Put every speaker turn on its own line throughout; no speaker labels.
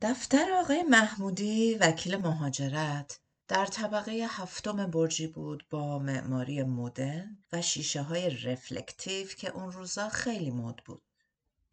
دفتر آقای محمودی وکیل مهاجرت در طبقه هفتم برجی بود با معماری مدرن و شیشه های رفلکتیو که اون روزا خیلی مد بود.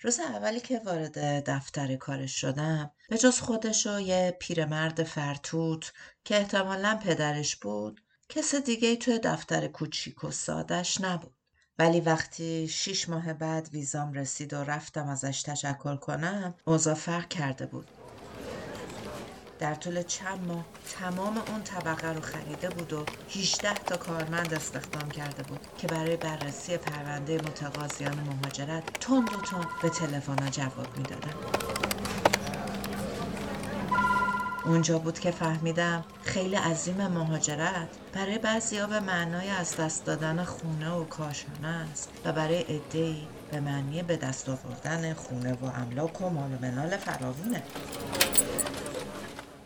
روز اولی که وارد دفتر کارش شدم به جز خودش و یه پیرمرد فرتوت که احتمالا پدرش بود کس دیگه توی دفتر کوچیک و سادش نبود. ولی وقتی شیش ماه بعد ویزام رسید و رفتم ازش تشکر کنم اوضاع فرق کرده بود. در طول چند ماه تمام اون طبقه رو خریده بود و 18 تا کارمند استخدام کرده بود که برای بررسی پرونده متقاضیان مهاجرت تند و تند به تلفن جواب می‌دادن. اونجا بود که فهمیدم خیلی عظیم مهاجرت برای بعضیا به معنای از دست دادن خونه و کاشانه است و برای عدهای به معنی به دست آوردن خونه و املاک و مال و منال فراوونه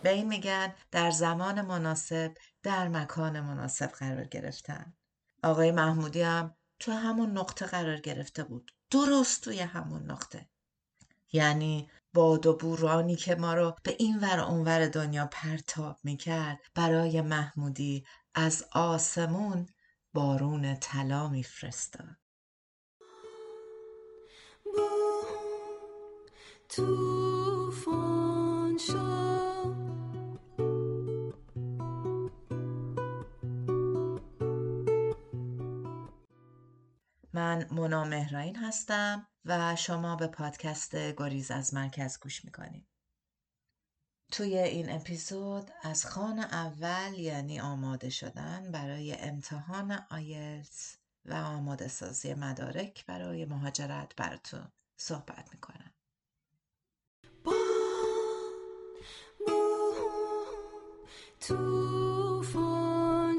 به این میگن در زمان مناسب در مکان مناسب قرار گرفتن. آقای محمودی هم تو همون نقطه قرار گرفته بود. درست توی همون نقطه. یعنی باد و بورانی که ما رو به این ور اونور دنیا پرتاب می‌کرد برای محمودی از آسمون بارون طلا میفرستاد. توفان. من مونا مهراین هستم و شما به پادکست گریز از مرکز گوش می‌کنید. توی این اپیزود از خان اول یعنی آماده شدن برای امتحان آیلتس و آماده سازی مدارک برای مهاجرت براتون صحبت می‌کنم. توفان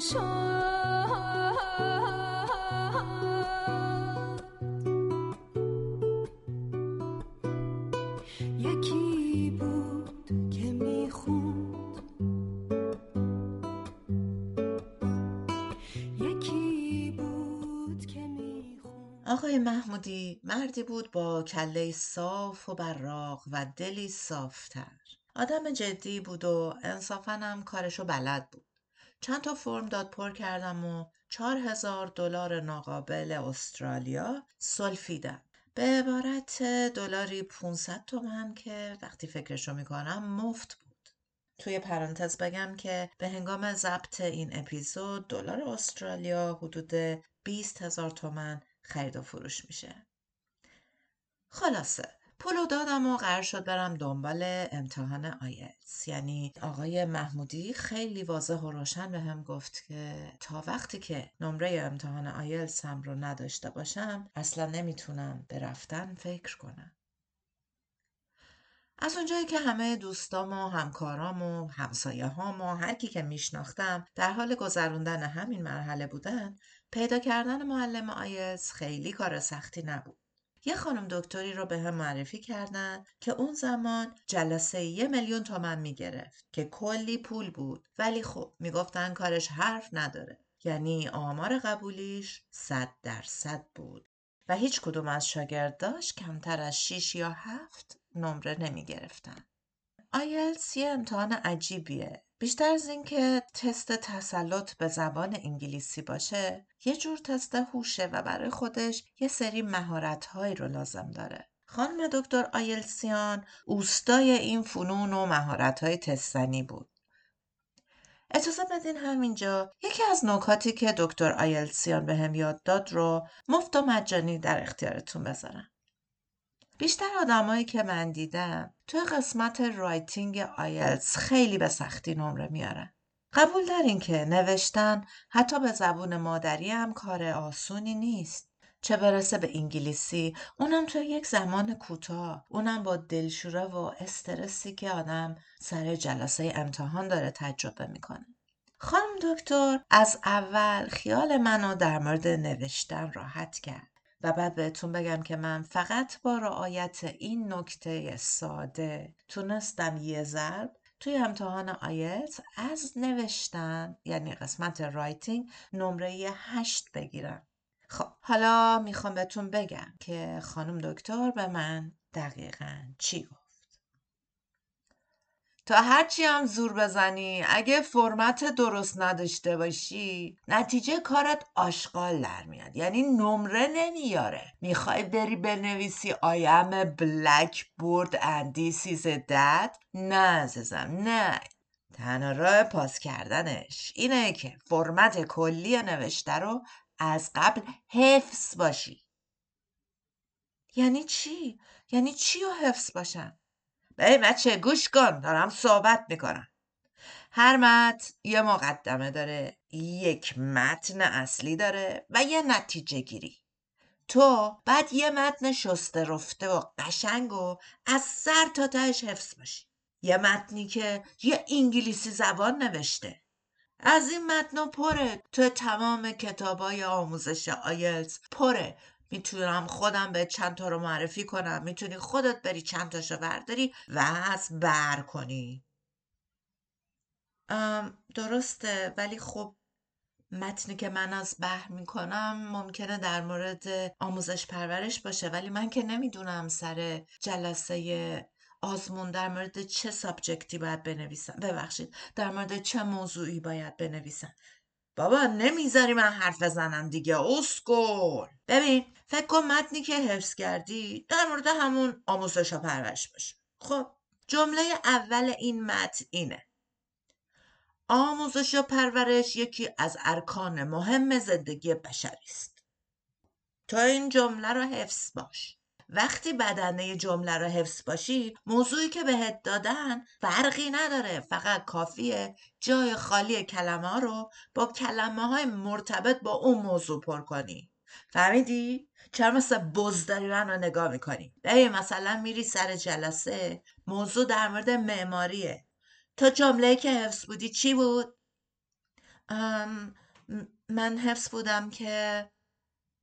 آقای محمودی مردی بود با کله صاف و براق و دلی صافتر. آدم جدی بود و انصافا هم کارشو بلد بود. چند تا فرم داد پر کردم و چهار هزار دلار ناقابل استرالیا سلفیدم. به عبارت دلاری 500 تومن که وقتی فکرشو می‌کنم مفت بود. توی پرانتز بگم که به هنگام ضبط این اپیزود دلار استرالیا حدود 20 هزار تومن خرید و فروش میشه. خلاصه پولو دادم و قرار شد برم دنبال امتحان آیلتس یعنی آقای محمودی خیلی واضح و روشن به هم گفت که تا وقتی که نمره امتحان آیلتس هم رو نداشته باشم اصلا نمی‌تونم به رفتن فکر کنم. از اونجایی که همه دوستام و همکارام و همسایه هام و هر کی که میشناختم در حال گذروندن همین مرحله بودن پیدا کردن معلم آیس خیلی کار سختی نبود. یه خانم دکتری رو به هم معرفی کردن که اون زمان جلسه یه میلیون تومن می‌گرفت که کلی پول بود ولی خب می‌گفتن کارش حرف نداره یعنی آمار قبولیش صد درصد بود و هیچ کدوم از شاگرداش کمتر از 6 یا هفت نمره نمی گرفتن. آیلتس یه امتحان عجیبیه. بیشتر از اینکه تست تسلط به زبان انگلیسی باشه، یه جور تست هوشه و برای خودش یه سری مهارت‌هایی رو لازم داره. خانم دکتر آیلسیان اوستای این فنون و مهارت‌های تستنی بود. اجازه بدین همینجا یکی از نکاتی که دکتر آیلسیان بهم یاد داد رو مفت و مجانی در اختیارتون بذارم. بیشتر آدمایی که من دیدم توی قسمت writing آیلتس خیلی به سختی نمره میارن. قبول دارین که نوشتن حتی به زبون مادری هم کار آسونی نیست. چه برسه به انگلیسی اونم توی یک زمان کوتاه اونم با دلشوره و استرسی که آدم سر جلسه امتحان داره تجربه می‌کنه. خانم دکتر از اول خیال منو در مورد نوشتن راحت کرد. و بعد بهتون بگم که من فقط با رعایت این نکته ساده تونستم یه ضرب توی امتحان آیلتس نوشتن یعنی قسمت writing نمره هشت بگیرم. خب حالا می‌خوام بهتون بگم که خانم دکتر به من دقیقا چی گفت. تا هرچی هم زور بزنی اگه فرمت درست نداشته باشی نتیجه کارت آشغال در میاد. یعنی نمره نمیاره. می‌خوای بری بنویسی blackboard and this is a dad نه عزیزم نه. تنها راه پاس کردنش اینه که فرمت کلی نوشته رو از قبل حفظ باشی. یعنی چی؟ یعنی چی رو حفظ باشم؟ به بچه گوش کن دارم صحبت می‌کنم. هر متن یه مقدمه داره یک متن اصلی داره و یه نتیجه گیری. تو بعد یه متن شسته رفته و قشنگ و از سر تا تهش حفظ باشی. یه متنی که یه انگلیسی زبان نوشته. از این متنا پره تو تمام کتابای آموزش آیلز پره. می‌تونم خودم به چند تا رو معرفی کنم. می‌تونی خودت بری چند تاشو برداری و از بر کنی. درسته. ولی خب متنی که من از بحر می‌کنم ممکنه در مورد آموزش پرورش باشه. ولی من که نمی‌دونم سر جلسه آزمون در مورد چه سابجکتی باید بنویسم. ببخشید در مورد چه موضوعی باید بنویسم. بابا نمی‌ذاری من حرف بزنم دیگه اسکل. ببین فکر کن متنی که حفظ کردی در مورد همون آموزش و پرورش باشه. خب جمله اول این متن اینه. آموزش و پرورش یکی از ارکان مهم زندگی بشری است. تا این جمله رو حفظ باش. وقتی بدنه جمله رو حفظ باشی موضوعی که بهت دادن فرقی نداره فقط کافیه جای خالی کلمه ها رو با کلمه های مرتبط با اون موضوع پر کنی فهمیدی؟ چرا مثل بزداری رو نگاه می‌کنی؟ ببین مثلا میری سر جلسه موضوع در مورد معماریه تا جمله که حفظ بودی چی بود؟ من حفظ بودم که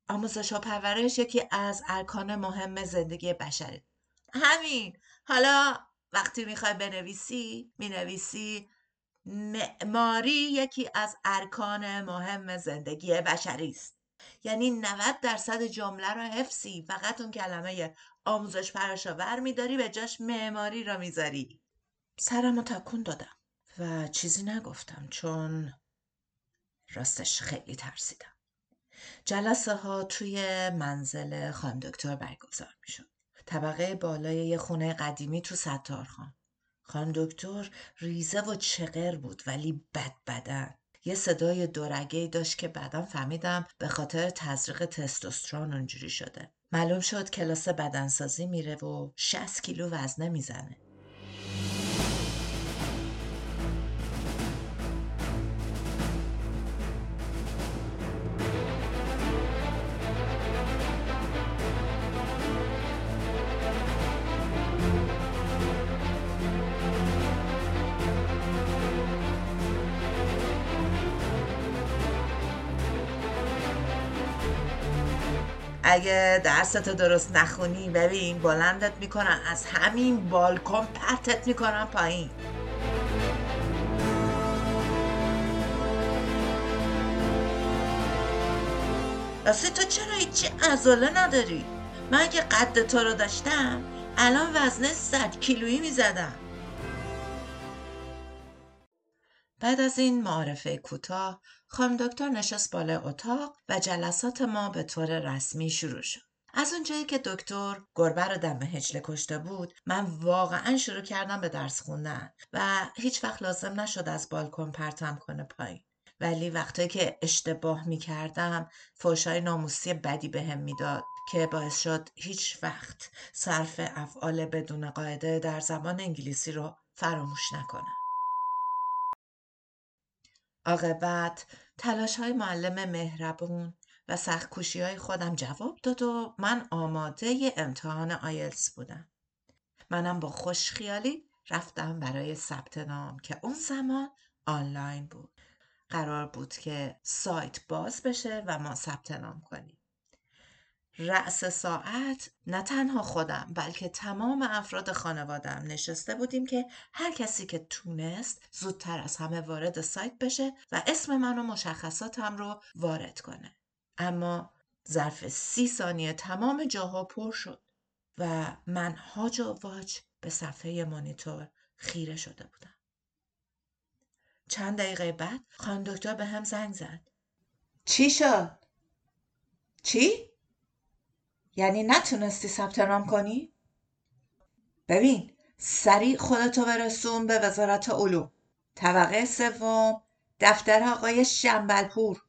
آموزش و پرورش یکی از ارکان مهم زندگی بشره. همین. حالا وقتی می‌خوای بنویسی می‌نویسی معماری یکی از ارکان مهم زندگی بشری است. یعنی 90 درصد جمله رو حفظی فقط اون کلمه آموزش پرش ور میداری به جاش معماری را می‌ذاری. سرمو تکون دادم و چیزی نگفتم چون راستش خیلی ترسیدم. جلسه ها توی منزل خانم دکتر برگزار می شد. طبقه بالای یه خونه قدیمی تو ستار خان. خانم دکتر ریزه و چقر بود ولی بد بدن. یه صدای دورگه داشت که بعدا فهمیدم به خاطر تزریق تستوسترون اونجوری شده. معلوم شد کلاس بدنسازی میره و 60 کیلو وزنه می‌زنه. اگه درست درست نخونی ببین بلندت می‌کنن از همین بالکن پرتت می‌کنن پایین راستی تو چرا هیچی ازاله نداری؟ من اگه قد تو رو داشتم الان وزنه صد کیلویی می‌زدم بعد از این معارفه کوتاه خانم دکتر نشست بالا اتاق و جلسات ما به طور رسمی شروع شد. از اونجایی که دکتر گربه رو دم هجله کشته بود من واقعا شروع کردم به درس خوندن و هیچ وقت لازم نشد از بالکن پرتم کنه پایین ولی وقتی که اشتباه می کردم فوشای ناموسی بدی به هم می‌داد که باعث شد هیچ وقت صرف افعال بدون قاعده در زبان انگلیسی رو فراموش نکنم. عاقبت تلاش های معلم مهربون و سختکوشی های خودم جواب داد و من آماده امتحان آیلتس بودم. منم با خوشخیالی رفتم برای ثبت نام که اون زمان آنلاین بود. قرار بود که سایت باز بشه و ما ثبت نام کنیم. رأس ساعت نه تنها خودم بلکه تمام افراد خانوادم نشسته بودیم که هر کسی که تونست زودتر از همه وارد سایت بشه و اسم من و مشخصاتم رو وارد کنه. اما ظرف سی ثانیه تمام جاها پر شد و من هاج و واج به صفحه مانیتور خیره شده بودم. چند دقیقه بعد خانم دکتر به هم زنگ زد. چی شد؟ چی؟ یعنی نتونستی ثبت نام کنی؟ ببین سریع خودتو برسون به وزارت علوم. طبقه سوم دفتر آقای شنبلپور.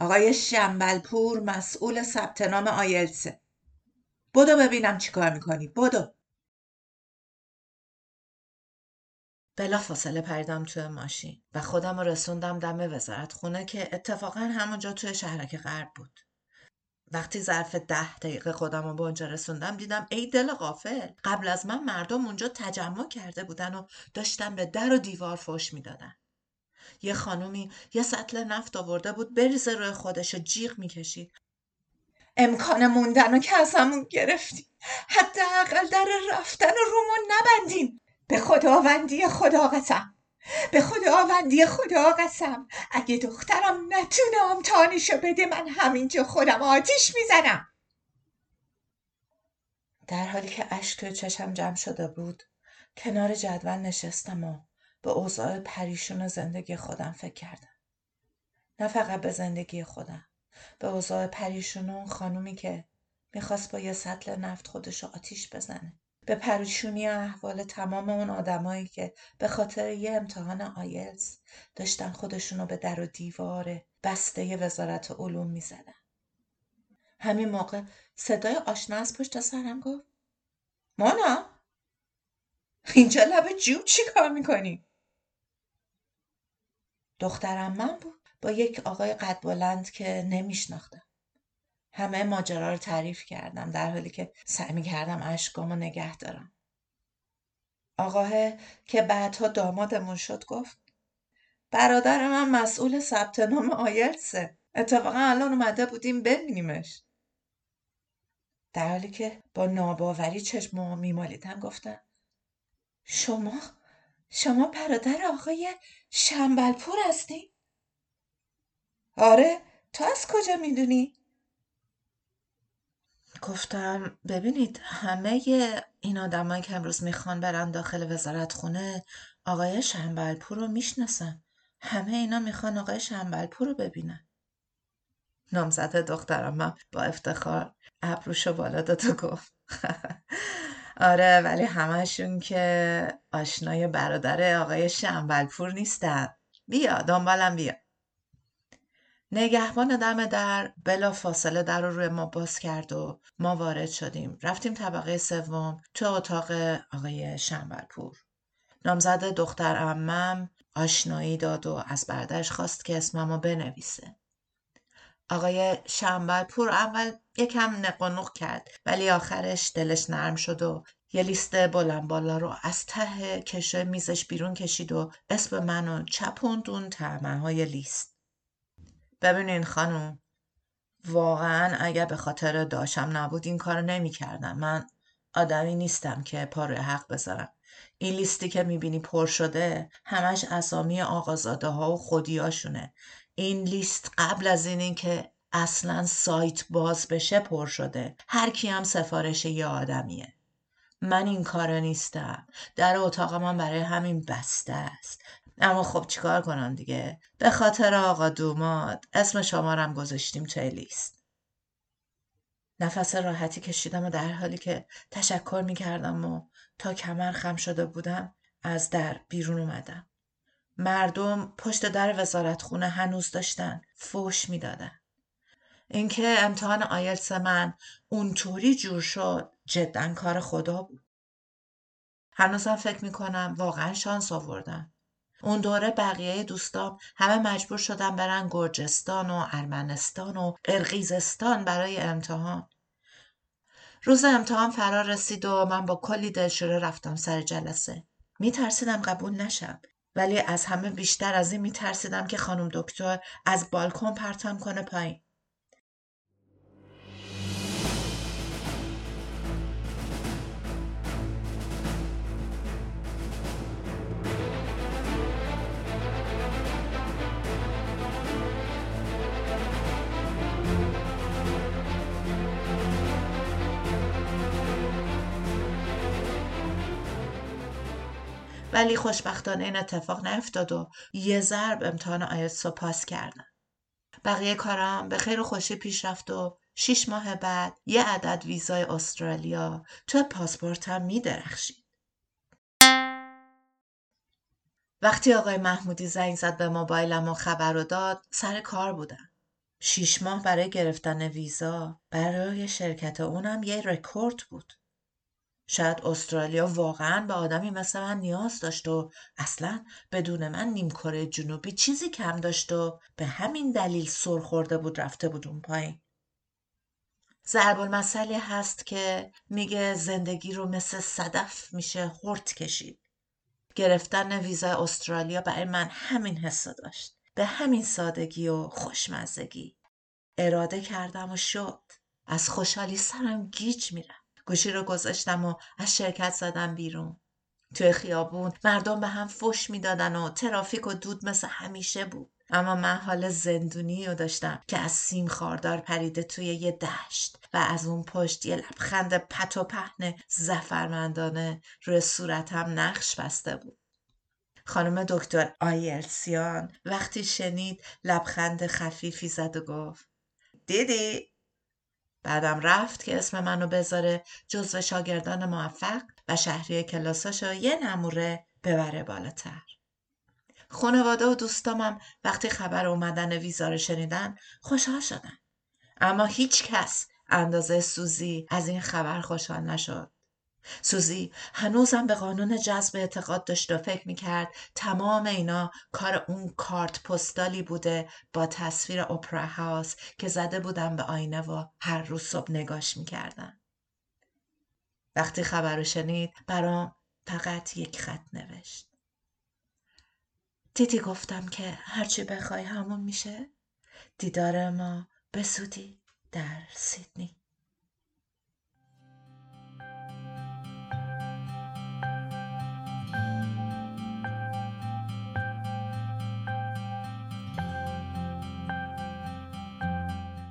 آقای شنبلپور مسئول ثبت نام آیلسه بدو ببینم چیکار می‌کنی. بدو. بلا فاصله پریدم توی ماشین و خودم رسوندم دم وزارت خونه که اتفاقا همونجا توی شهرک غرب بود. وقتی ظرف ده دقیقه خودم رو به اونجا رسوندم دیدم ای دل غافل. قبل از من مردم اونجا تجمع کرده بودن و داشتن به در و دیوار فش می‌دادن. یه خانومی یه سطل نفت آورده بود بریزه روی خودش و جیغ می‌کشید. امکان موندن رو که ازمون گرفتی حداقل در رفتن رومون نبندین. به خداوندی خدا قسم به خداوندی خدا قسم اگه دخترم نتونه امتحانشو بده من همینجا خودم آتیش می‌زنم. در حالی که اشک توی چشم جمع شده بود کنار جدول نشستم و به اوضاع پریشون زندگی خودم فکر کردم. نه فقط به زندگی خودم به اوضاع پریشون اون خانومی که می‌خواست با یه سطل نفت خودشو آتیش بزنه. به پریشونی احوال تمام اون آدمایی که به خاطر یه امتحان آیلز داشتن خودشونو به در و دیوار بسته وزارت علوم می‌زدن همین موقع صدای آشنا از پشت سرم گفت مانا اینجا لب جوب چی کار می‌کنی؟ دخترم من بود با یک آقای قد بلند که نمیشناختم همه ماجرا رو تعریف کردم در حالی که سعی کردم اشکامو نگه دارم آقاه که بعدها دامادمون شد گفت برادر من مسئول ثبت نام آیلسه اتفاقا الان اومده بودیم ببینیمش در حالی که با ناباوری چشم میمالیدم گفتم شما شما برادر آقای شنبلپور هستی؟ آره تو از کجا می‌دونی؟ گفتم ببینید همه این آدمایی که امروز می‌خوان برن داخل وزارت خونه آقای شنبلپور رو می‌شناسن. همه اینا می‌خوان آقای شنبلپور رو ببینن. نامزد دخترم من با افتخار ابروشو بالا داد و گفت. آره ولی همشون که آشنای برادر آقای شنبلپور نیستن. بیا دنبالم بیا. نگهبان دم در بلا فاصله در رو روی ما باز کرد و ما وارد شدیم. رفتیم طبقه سوم تو اتاق آقای شنبلپور. نامزد دختر امم آشنایی داد و از بردش خواست که اسممو بنویسه. آقای شنبلپور اول یکم نقنق کرد ولی آخرش دلش نرم شد و یه لیست بلند بالا رو از ته کشه میزش بیرون کشید و اسم منو چپوندون ترمه های لیست. ببینین خانم واقعا اگر به خاطر داشم نبود این کار نمی کردم. من آدمی نیستم که پا روی حق بذارم. این لیستی که می‌بینی پر شده همش اسامی آقازاده ها و خودیاشونه. این لیست قبل از این که اصلا سایت باز بشه پر شده. هر کی هم سفارش یه آدمیه. من این کارا نیستم. در اتاق من برای همین بسته است. اما خب چیکار کنم دیگه؟ به خاطر آقا دوماد اسم شمارم گذاشتیم توی لیست. نفس راحتی کشیدم و در حالی که تشکر می‌کردم و تا کمر خم شده بودم از در بیرون اومدم. مردم پشت در وزارت خونه هنوز داشتن فوش می‌دادن. اینکه امتحان آیلتس من اونطوری جور شد جدا کار خدا بود. هنوزم فکر می‌کنم واقعا شانس آوردم. اون دوره بقیه دوستام همه مجبور شدن برن گرجستان و ارمنستان و قرقیزستان برای امتحان. روز امتحان فرار رسید و من با کلی دلشوره رفتم سر جلسه. میترسیدم قبول نشم ولی از همه بیشتر از این میترسیدم که خانم دکتر از بالکن پرتم کنه پایین. ولی خوشبختانه این اتفاق نیفتاد و یه ضرب امتحان آیلتس رو پاس کردم بقیه کارم به خیر و خوشی پیش رفت و شیش ماه بعد یه عدد ویزای استرالیا تو پاسپورتم می درخشید. وقتی آقای محمودی زنگ زد به موبایلم و خبر رو داد سر کار بودم. شیش ماه برای گرفتن ویزا برای شرکت اونم یه رکورد بود. شاید استرالیا واقعا به آدمی مثل من نیاز داشت و اصلا بدون من نیم کره جنوبی چیزی کم داشت و به همین دلیل سر خورده بود رفته بود اون پایین. ضرب المثلی هست که میگه زندگی رو مثل صدف میشه خورد کشید. گرفتن ویزای استرالیا برای من همین حسو داشت. به همین سادگی و خوشمزگی. اراده کردم و شد. از خوشحالی سرم گیج میرم. گوشی رو گذاشتم و از شرکت زدم بیرون. توی خیابون مردم به هم فش می‌دادن و ترافیک و دود مثل همیشه بود. اما من حال زندونی رو داشتم که از سیم خاردار پریده توی یه دشت و از اون پشت یه لبخند پت و پهن زفرمندانه روی صورتم نقش بسته بود. خانم دکتر آیلسیان وقتی شنید لبخند خفیفی زد و گفت دیدی بعدم رفت که اسم منو بذاره جزو شاگردان موفق و شهری کلاساشو یه نموره ببره بالاتر. خانواده و دوستامم وقتی خبر اومدن ویزا رو شنیدن خوشحال شدن. اما هیچ کس اندازه سوزی از این خبر خوشحال نشد. سوزی هنوزم به قانون جذب اعتقاد داشت و فکر می‌کرد تمام اینا کار اون کارت پستالی بوده با تصویر اپرا هاوس که زده بودم به آینه و هر روز صبح نگاش می‌کردم. وقتی خبر رو شنید برام فقط یک خط نوشت. دیدی گفتم که هرچی بخوای همون میشه؟ دیدار ما به سودی در سیدنی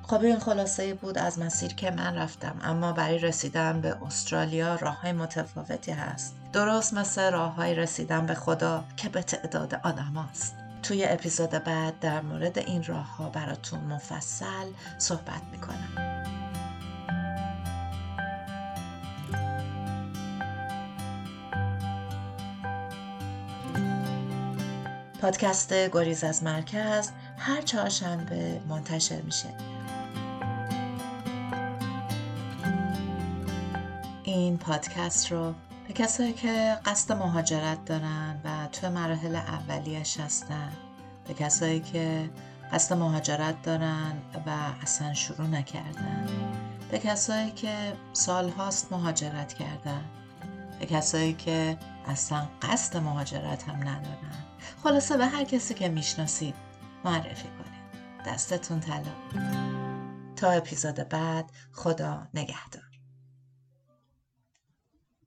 خب این خلاصه بود از مسیر که من رفتم اما برای رسیدن به استرالیا راه های متفاوتی هست. درست مثل راه های رسیدن به خدا که به تعداد آدم هست. توی اپیزود بعد در مورد این راه ها براتون مفصل صحبت می‌کنم. پادکست گریز از مرکز هر چهارشنبه منتشر میشه. این پادکست رو به کسایی که قصد مهاجرت دارن و تو مراحل اولیش هستن به کسایی که قصد مهاجرت دارن و اصلا شروع نکردن به کسایی که سالهاست مهاجرت کردن به کسایی که اصلا قصد مهاجرت هم ندارن. خلاصه به هر کسی که می‌شناسید معرفی کنید. دستتون طلا. تا اپیزود بعد خدا نگهدار.